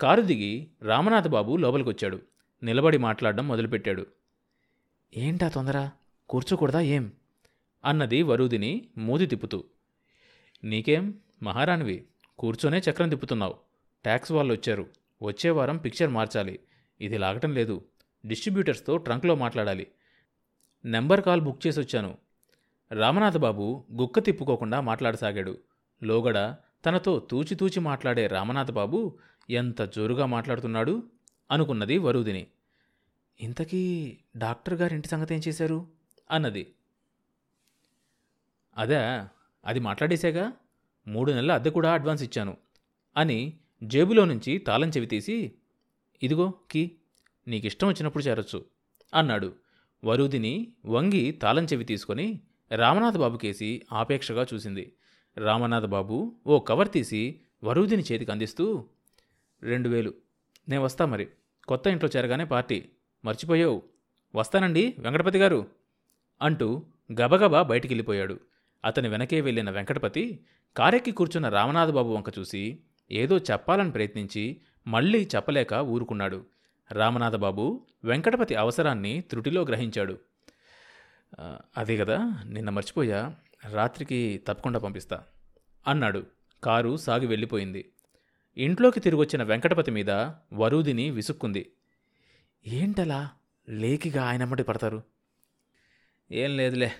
Car దిగి రామనాథబాబు లోపలికొచ్చాడు. నిలబడి మాట్లాడడం మొదలుపెట్టాడు. ఏంటా తొందర? కూర్చోకూడదా? ఏం? అన్నది వరుదిని మూతి తిప్పుతూ. నీకేం? మహారాణివి కూర్చొనే చక్రం తిప్పుతున్నావు. ట్యాక్స్ వాళ్ళు వచ్చారు వచ్చే వారం పిక్చర్ మార్చాలి. ఇది లాగటం లేదు. డిస్ట్రిబ్యూటర్స్తో ట్రంక్లో మాట్లాడాలి. నెంబర్ కాల్ బుక్ చేసి వచ్చాను రామనాథబాబు గుక్క తిప్పుకోకుండా మాట్లాడసాగాడు. లోగడ తనతో తూచితూచి మాట్లాడే రామనాథబాబు ఎంత జోరుగా మాట్లాడుతున్నాడు అనుకున్నది వరూదిని. ఇంతకీ డాక్టర్ గారింటి సంగతి ఏం చేశారు? అన్నది. అదే అది మాట్లాడేశాగా? మూడు నెలల అద్దె కూడా అడ్వాన్స్ ఇచ్చాను అని జేబులో నుంచి తాళం చెవి తీసి ఇదిగో కీ నీకిష్టం వచ్చినప్పుడు చేరొచ్చు అన్నాడు. వరూదిని వంగి తాళం చెవి తీసుకొని రామనాథబాబు బాబుకేసి ఆపేక్షగా చూసింది. రామనాథబాబు ఓ కవర్ తీసి వరూదిని చేతికి అందిస్తూ రెండు వేలు. నేను వస్తా మరి. కొత్త ఇంట్లో చేరగానే పార్టీ. మర్చిపోయావు. వస్తానండి వెంకటపతి గారు. అంటూ గబగబా బయటికెళ్ళిపోయాడు. అతని వెనకే వెళ్ళిన వెంకటపతి కారెక్కి కూర్చున్న రామనాథబాబు వంక చూసి ఏదో చెప్పాలని ప్రయత్నించి మళ్ళీ చెప్పలేక ఊరుకున్నాడు. రామనాథబాబు వెంకటపతి అవసరాన్ని త్రుటిలో గ్రహించాడు. అదే కదా నిన్న మర్చిపోయా. రాత్రికి తప్పకుండా పంపిస్తా అన్నాడు. కారు సాగి వెళ్ళిపోయింది. ఇంట్లోకి తిరిగొచ్చిన వెంకటపతి మీద వరూదిని విసుక్కుంది. ఏంటలా? లేకిగా ఆయనమ్మటి పడతారు? ఏం లేదులే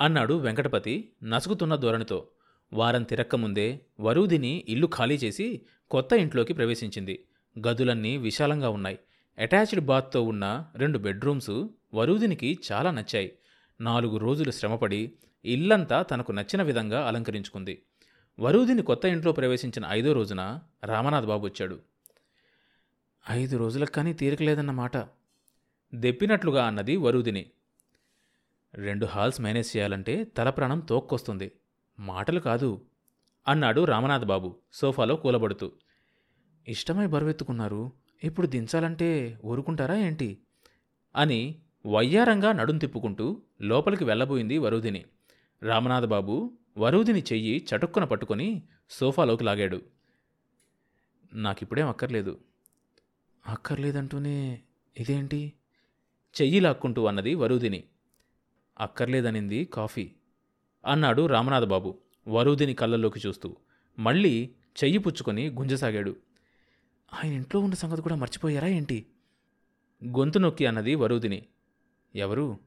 అన్నాడు వెంకటపతి నసుగుతున్న ధోరణితో. వారం తిరక్కముందే వరూదిని ఇల్లు ఖాళీ చేసి కొత్త ఇంట్లోకి ప్రవేశించింది. గదులన్నీ విశాలంగా ఉన్నాయి. అటాచ్డ్ బాత్తో ఉన్న రెండు బెడ్రూమ్స్ వరూదినికి చాలా నచ్చాయి. నాలుగు రోజులు శ్రమపడి ఇల్లంతా తనకు నచ్చిన విధంగా అలంకరించుకుంది. వరుదిని కొత్త ఇంట్లో ప్రవేశించిన ఐదో రోజున రామనాథ్ బాబు వచ్చాడు. ఐదు రోజులకు కానీ తీరకలేదన్నమాట దెప్పినట్లుగా అన్నది వరుదిని. రెండు హాల్స్ మేనేజ్ చేయాలంటే తల ప్రాణం తోక్కొస్తుంది. మాటలు కాదు అన్నాడు రామనాథ్ బాబు సోఫాలో కూలబడుతూ. ఇష్టమై బరువెత్తుకున్నారు. ఇప్పుడు దించాలంటే ఊరుకుంటారా ఏంటి? అని వయ్యారంగా నడుం తిప్పుకుంటూ లోపలికి వెళ్ళబోయింది వరుదిని. రామనాథబాబు వరూదిని చెయ్యి చటుక్కున పట్టుకొని సోఫాలోకి లాగాడు. నాకిప్పుడేం అక్కర్లేదు. అక్కర్లేదంటూనే ఇదేంటి? చెయ్యి లాక్కుంటూ అన్నది వరూదిని. అక్కర్లేదనింది కాఫీ. అన్నాడు రామనాథబాబు వరూదిని కళ్ళల్లోకి చూస్తూ. మళ్ళీ చెయ్యి పుచ్చుకొని గుంజసాగాడు. ఆయన ఇంట్లో ఉన్న సంగతి కూడా మర్చిపోయారా ఏంటి? గొంతు నొక్కి అన్నది వరూదిని. ఎవరు?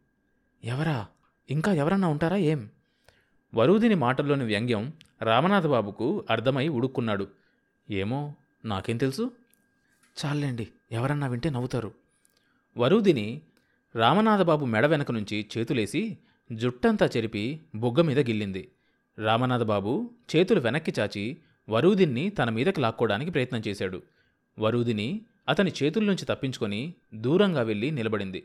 ఎవరా? ఇంకా ఎవరన్నా ఉంటారా ఏం? వరూదిని మాటల్లోని వ్యంగ్యం రామనాథబాబుకు అర్థమై ఉడుక్కున్నాడు. ఏమో నాకేం తెలుసు? చాలండి ఎవరన్నా వింటే నవ్వుతారు. వరూదిని రామనాథబాబు మెడ వెనక నుంచి చేతులేసి జుట్టంతా చెరిపి బొగ్గ మీద గిల్లింది. రామనాథబాబు చేతులు వెనక్కి చాచి వరూదిన్ని తన మీదకి లాక్కోవడానికి ప్రయత్నం చేశాడు. వరూదిని అతని చేతుల నుంచి తప్పించుకొని దూరంగా వెళ్ళి నిలబడింది.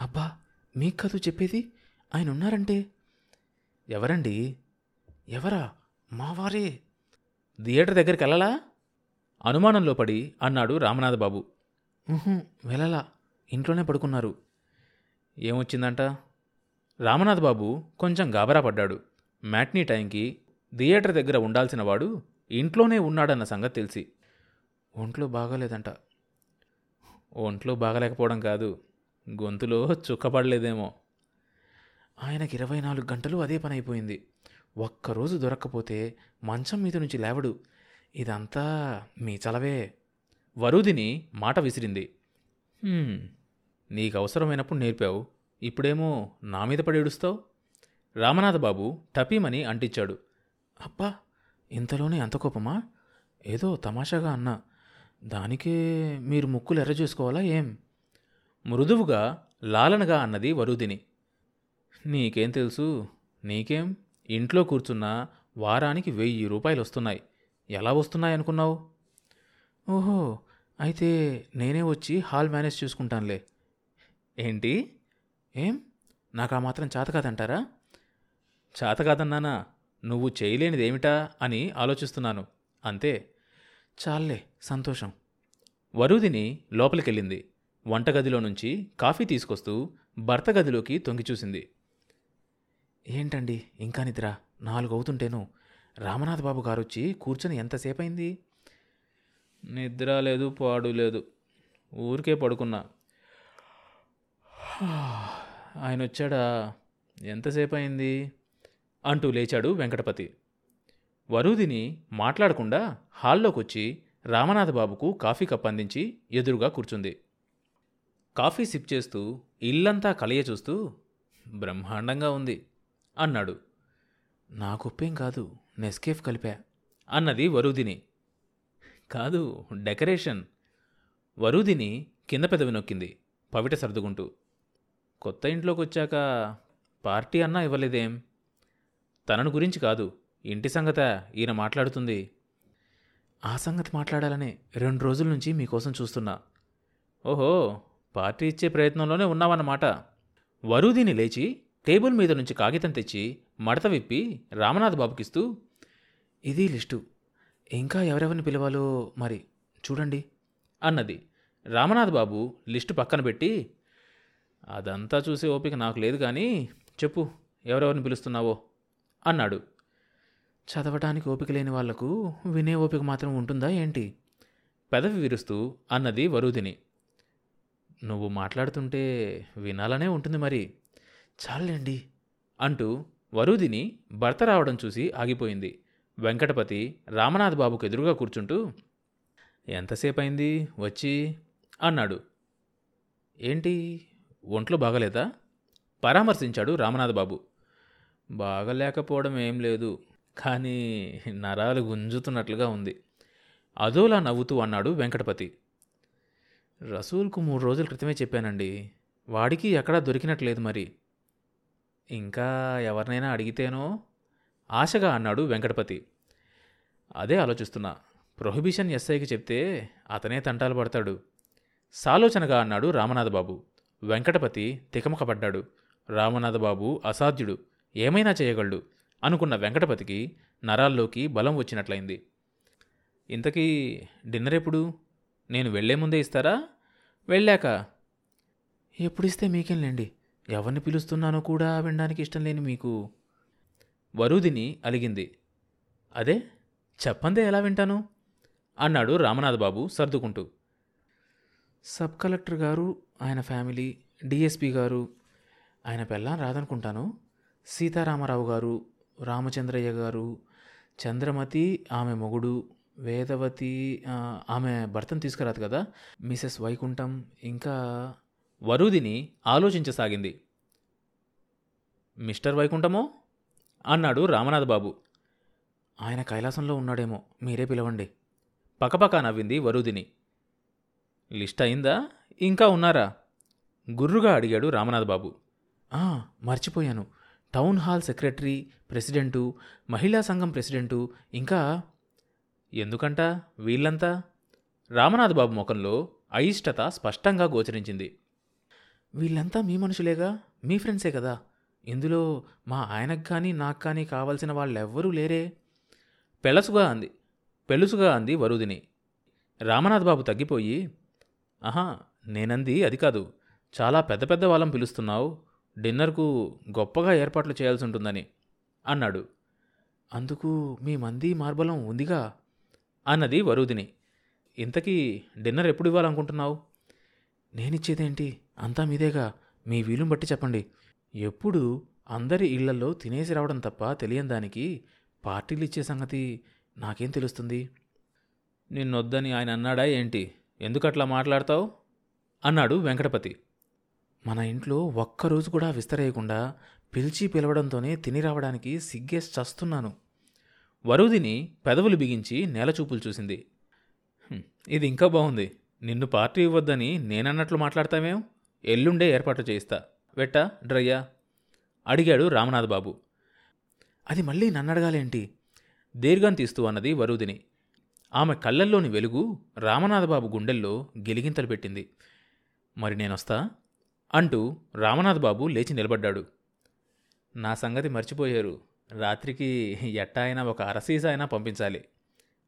అబ్బా మీ కథ చెప్పేది? ఆయన ఉన్నారంటే ఎవరండి? ఎవరా? మావారే థియేటర్ దగ్గరికి వెళ్ళలా? అనుమానంలో పడి అన్నాడు రామనాథబాబు. వెళ్ళలా? ఇంట్లోనే పడుకున్నారు. ఏమొచ్చిందంట? రామనాథబాబు కొంచెం గాబరా పడ్డాడు. మ్యాట్నీ టైంకి థియేటర్ దగ్గర ఉండాల్సిన వాడు ఇంట్లోనే ఉన్నాడన్న సంగతి తెలిసి. ఒంట్లో బాగాలేదంట. ఒంట్లో బాగలేకపోవడం కాదు. గొంతులో చుక్కపడలేదేమో. ఆయనకి ఇరవై నాలుగు గంటలు అదే పని అయిపోయింది. ఒక్కరోజు దొరక్కపోతే మంచం మీద నుంచి లేవడు. ఇదంతా మీ చలవే. వరుదిని మాట విసిరింది. నీకు అవసరమైనప్పుడు నేర్పావు. ఇప్పుడేమో నా మీద పడి ఏడుస్తావు? రామనాథబాబు టపీమని అంటించాడు. అబ్బా ఇంతలోనే అంత కోపమా? ఏదో తమాషాగా అన్నా. దానికే మీరు ముక్కులు ఎర్ర చేసుకోవాలా ఏం? మృదువుగా లాలనగా అన్నది వరుదిని. నీకేం తెలుసు? నీకేం? ఇంట్లో కూర్చున్నా వారానికి వెయ్యి రూపాయలు వస్తున్నాయి ఎలా వస్తున్నాయి అనుకున్నావు? ఓహో అయితే నేనే వచ్చి హాల్ మేనేజ్ చూసుకుంటానులే. ఏంటి? ఏం? నాకు ఆ మాత్రం చేత కాదంటారా? చేత కాదన్నానా నువ్వు చేయలేనిదేమిటా అని ఆలోచిస్తున్నాను. అంతే. చాలే సంతోషం. వరుదిని లోపలికెళ్ళింది. వంటగదిలో నుంచి కాఫీ తీసుకొస్తూ భర్త గదిలోకి తొంగి చూసింది ఏంటండి? ఇంకా నిద్ర? నాలుగు అవుతుంటేను రామనాథ్ బాబు గారు వచ్చి కూర్చొని ఎంతసేపయింది? నిద్ర లేదు పాడు లేదు. ఊరికే పడుకున్నా. ఆయన వచ్చాడా ఎంతసేపు అయింది అంటూ లేచాడు వెంకటపతి. వరుదిని మాట్లాడకుండా హాల్లోకి వచ్చి రామనాథబాబుకు కాఫీ కప్ అందించి ఎదురుగా కూర్చుంది. కాఫీ సిప్ చేస్తూ ఇల్లంతా కలయ చూస్తూ బ్రహ్మాండంగా ఉంది. అన్నాడు. నా కుప్పేం కాదు నెస్కేఫ్ కలిపా అన్నది వరుదిని. కాదు డెకరేషన్ వరుదిని కింద పెదవి నొక్కింది పవిట సర్దుకుంటూ. కొత్త ఇంట్లోకి వచ్చాక పార్టీ అన్నా ఇవ్వలేదేం? తనను గురించి కాదు ఇంటి సంగత ఈయన మాట్లాడుతుంది. ఆ సంగతి మాట్లాడాలనే రెండు రోజుల నుంచి మీకోసం చూస్తున్నా. ఓహో పార్టీ ఇచ్చే ప్రయత్నంలోనే ఉన్నావన్నమాట వరుదిని లేచి టేబుల్ మీద నుంచి కాగితం తెచ్చి మడత విప్పి రామనాథ్ బాబుకిస్తూ ఇది లిస్టు. ఇంకా ఎవరెవరిని పిలవాలో మరి చూడండి అన్నది. రామనాథ్ బాబు లిస్టు పక్కన పెట్టి అదంతా చూసే ఓపిక నాకు లేదు కానీ చెప్పు ఎవరెవరిని పిలుస్తున్నావో అన్నాడు. చదవటానికి ఓపిక లేని వాళ్ళకు వినే ఓపిక మాత్రం ఉంటుందా ఏంటి? పెదవి విరుస్తూ అన్నది వరుదిని నువ్వు మాట్లాడుతుంటే వినాలనే ఉంటుంది మరి. చాలండి అంటూ వరుదిని భర్త రావడం చూసి ఆగిపోయింది. వెంకటపతి రామనాథ్ బాబుకు ఎదురుగా కూర్చుంటూ ఎంతసేపు అయింది వచ్చి అన్నాడు. ఏంటి? ఒంట్లో బాగలేదా? పరామర్శించాడు రామనాథ్ బాబు బాగలేకపోవడం ఏం లేదు కానీ నరాలు గుంజుతున్నట్లుగా ఉంది. అదోలా నవ్వుతూ అన్నాడు వెంకటపతి. రసూల్కు మూడు రోజుల క్రితమే చెప్పానండి. వాడికి ఎక్కడా దొరికినట్లేదు మరి. ఇంకా ఎవరినైనా అడిగితేనో ఆశగా అన్నాడు వెంకటపతి. అదే ఆలోచిస్తున్నా. ప్రొహిబిషన్ ఎస్ఐకి చెప్తే అతనే తంటాలు పడతాడు. సాలోచనగా అన్నాడు రామనాథబాబు. వెంకటపతి తికమకపడ్డాడు. రామనాథబాబు అసాధ్యుడు. ఏమైనా చేయగలడు అనుకున్న వెంకటపతికి నరాల్లోకి బలం వచ్చినట్లయింది. ఇంతకీ డిన్నర్ ఎప్పుడు నేను వెళ్ళే ముందే ఇస్తారా? వెళ్ళాక? ఎప్పుడిస్తే మీకేంలేండి ఎవరిని పిలుస్తున్నానో కూడా వినడానికి ఇష్టం లేని మీకు? వరుదిని అలిగింది. అదే చెప్పందే ఎలా వింటాను? అన్నాడు రామనాథబాబు సర్దుకుంటూ. సబ్ కలెక్టర్ గారు ఆయన ఫ్యామిలీ డిఎస్పి గారు ఆయన పెళ్ళాం రాదనుకుంటాను. సీతారామరావు గారు రామచంద్రయ్య గారు చంద్రమతి ఆమె మొగుడు వేదవతి ఆమె భర్తను తీసుకురాదు కదా? మిసెస్ వైకుంఠం ఇంకా వరూదిని ఆలోచించసాగింది. మిస్టర్ వైకుంఠమో? అన్నాడు రామనాథ్ బాబు ఆయన కైలాసంలో ఉన్నాడేమో మీరే పిలవండి. పకపకా నవ్వింది వరుదిని. లిస్ట్ అయిందా? ఇంకా ఉన్నారా? గుర్రుగా అడిగాడు రామనాథ్ బాబు మర్చిపోయాను. టౌన్ హాల్ సెక్రటరీ ప్రెసిడెంటు మహిళా సంఘం ప్రెసిడెంటు ఇంకా ఎందుకంట? వీళ్ళంతా? రామనాథ్ బాబు ముఖంలో అయిష్టత స్పష్టంగా గోచరించింది. వీళ్ళంతా మీ మనుషులేగా? మీ ఫ్రెండ్సే కదా? ఇందులో మా ఆయనకు కానీ నాకు కానీ కావాల్సిన వాళ్ళెవ్వరూ లేరే. పెళసుగా అంది. పెలుసుగా అంది వరుదిని. రామనాథ్ బాబు తగ్గిపోయి ఆహా నేనంది అది కాదు. చాలా పెద్ద పెద్ద వాళ్ళం పిలుస్తున్నావు. డిన్నర్కు గొప్పగా ఏర్పాట్లు చేయాల్సి ఉంటుందని అన్నాడు. అందుకు మీ మంది మార్బలం ఉందిగా? అన్నది వరుదిని. ఇంతకీ డిన్నర్ ఎప్పుడు ఇవ్వాలనుకుంటున్నావు? నేనిచ్చేదేంటి? అంతా మీదేగా. మీ వీలుని బట్టి చెప్పండి. ఎప్పుడు అందరి ఇళ్ళలో తినేసి రావడం తప్ప తెలియని దానికి పార్టీలు ఇచ్చే సంగతి నాకేం తెలుస్తుంది? నిన్నొద్దని ఆయన అన్నాడా ఏంటి? ఎందుకట్లా మాట్లాడతావు? అన్నాడు వెంకటపతి. మన ఇంట్లో ఒక్కరోజు కూడా విస్తరేయకుండా పిలిచి పిలవడంతోనే తిని రావడానికి సిగ్గేసి చస్తున్నాను. వరుదిని పెదవులు బిగించి నేలచూపులు చూసింది. "హ్మ్, ఇది ఇంకా బాగుంది. నిన్ను పార్టీ ఇవ్వద్దని నేనన్నట్లు మాట్లాడతావేం? ఎల్లుండే ఏర్పాటు చేయిస్తా. వెట్టా డ్రయ్యా? అడిగాడు రామనాథ్ బాబు అది మళ్ళీ నన్ను అడగాలేంటి దీర్ఘం తీస్తూ అన్నది వరుదిని. ఆమె కళ్ళల్లోని వెలుగు రామనాథబాబు గుండెల్లో గిలిగింతలు పెట్టింది. మరి నేనొస్తా? అంటూ రామనాథ్ బాబు లేచి నిలబడ్డాడు. నా సంగతి మర్చిపోయారు. రాత్రికి ఎట్టా అయినా ఒక అరసీస అయినా పంపించాలి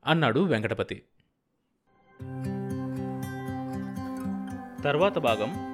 అన్నాడు వెంకటపతి. తర్వాత భాగం